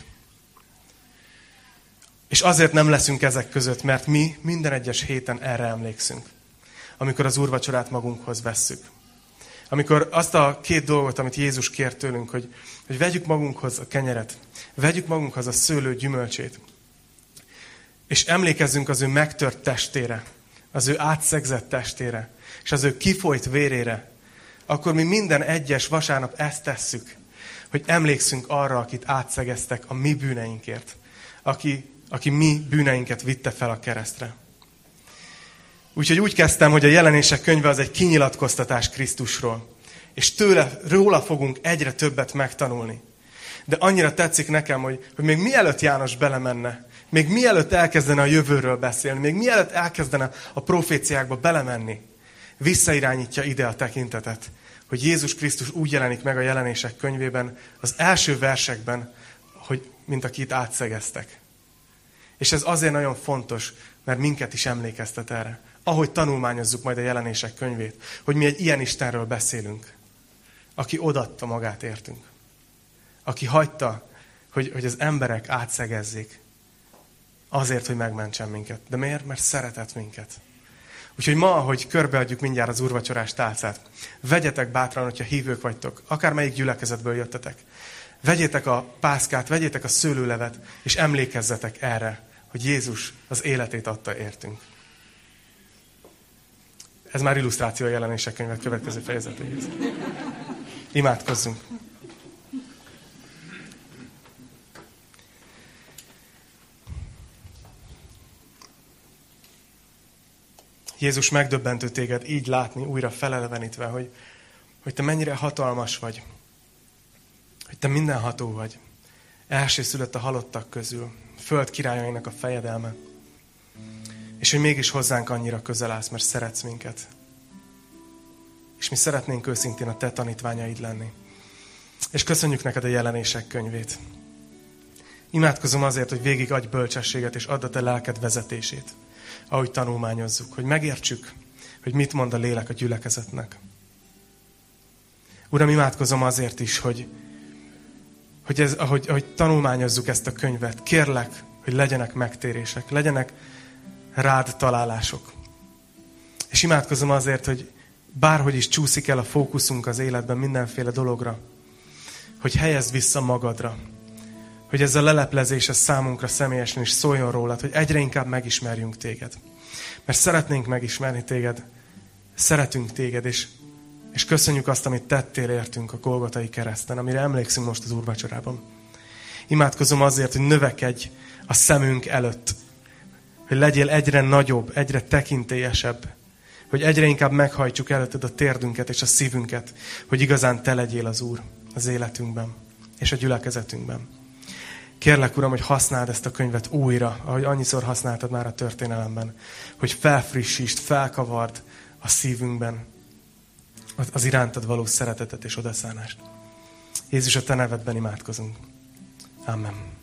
És azért nem leszünk ezek között, mert mi minden egyes héten erre emlékszünk. Amikor az úrvacsorát magunkhoz vesszük. Amikor azt a két dolgot, amit Jézus kér tőlünk, hogy, hogy vegyük magunkhoz a kenyeret, vegyük magunkhoz a szőlő gyümölcsét, és emlékezzünk az ő megtört testére, az ő átszegzett testére, és az ő kifolyt vérére, akkor mi minden egyes vasárnap ezt tesszük, hogy emlékszünk arra, akit átszegeztek a mi bűneinkért, aki, aki mi bűneinket vitte fel a keresztre. Úgyhogy úgy kezdtem, hogy a jelenések könyve az egy kinyilatkoztatás Krisztusról. És tőle, róla fogunk egyre többet megtanulni. De annyira tetszik nekem, hogy, hogy még mielőtt János belemenne, még mielőtt elkezdene a jövőről beszélni, még mielőtt elkezdene a proféciákba belemenni, visszairányítja ide a tekintetet, hogy Jézus Krisztus úgy jelenik meg a jelenések könyvében, az első versekben, hogy mint akit átszegeztek. És ez azért nagyon fontos, mert minket is emlékeztet erre ahogy tanulmányozzuk majd a jelenések könyvét, hogy mi egy ilyen Istenről beszélünk, aki odatta magát értünk. Aki hagyta, hogy, hogy az emberek átszegezzék azért, hogy megmentsen minket. De miért? Mert szeretett minket. Úgyhogy ma, ahogy körbeadjuk mindjárt az úrvacsorás tálcát, vegyetek bátran, hogyha hívők vagytok, akármelyik gyülekezetből jöttetek. Vegyétek a pászkát, vegyétek a szőlőlevet, és emlékezzetek erre, hogy Jézus az életét adta értünk. Ez már illusztráció a jelenések könyvet következő fejezetéhez. Imádkozzunk. Jézus megdöbbentő téged így látni, újra felelevenítve, hogy, hogy te mennyire hatalmas vagy, hogy te mindenható vagy. Első szülött a halottak közül, föld királyainak a fejedelme. És hogy mégis hozzánk annyira közel állsz, mert szeretsz minket. És mi szeretnénk őszintén a te tanítványaid lenni. És köszönjük neked a jelenések könyvét. Imádkozom azért, hogy végig adj bölcsességet, és add a te lelked vezetését, ahogy tanulmányozzuk, hogy megértsük, hogy mit mond a lélek a gyülekezetnek. Uram, imádkozom azért is, hogy, hogy ez, ahogy, ahogy tanulmányozzuk ezt a könyvet, kérlek, hogy legyenek megtérések, legyenek rád találások. És imádkozom azért, hogy bárhogy is csúszik el a fókuszunk az életben mindenféle dologra, hogy helyezd vissza magadra. Hogy ez a leleplezés ez számunkra személyesen is szóljon rólad, hogy egyre inkább megismerjünk téged. Mert szeretnénk megismerni téged, szeretünk téged, és, és köszönjük azt, amit tettél értünk a Golgotai kereszten, amire emlékszünk most az úrvacsorában. Imádkozom azért, hogy növekedj a szemünk előtt, hogy legyél egyre nagyobb, egyre tekintélyesebb, hogy egyre inkább meghajtsuk előtted a térdünket és a szívünket, hogy igazán te legyél az Úr az életünkben és a gyülekezetünkben. Kérlek, Uram, hogy használd ezt a könyvet újra, ahogy annyiszor használtad már a történelemben, hogy felfrissítsd, felkavard a szívünkben az irántad való szeretetet és odaszánást. Jézus, a Te nevedben imádkozunk. Amen.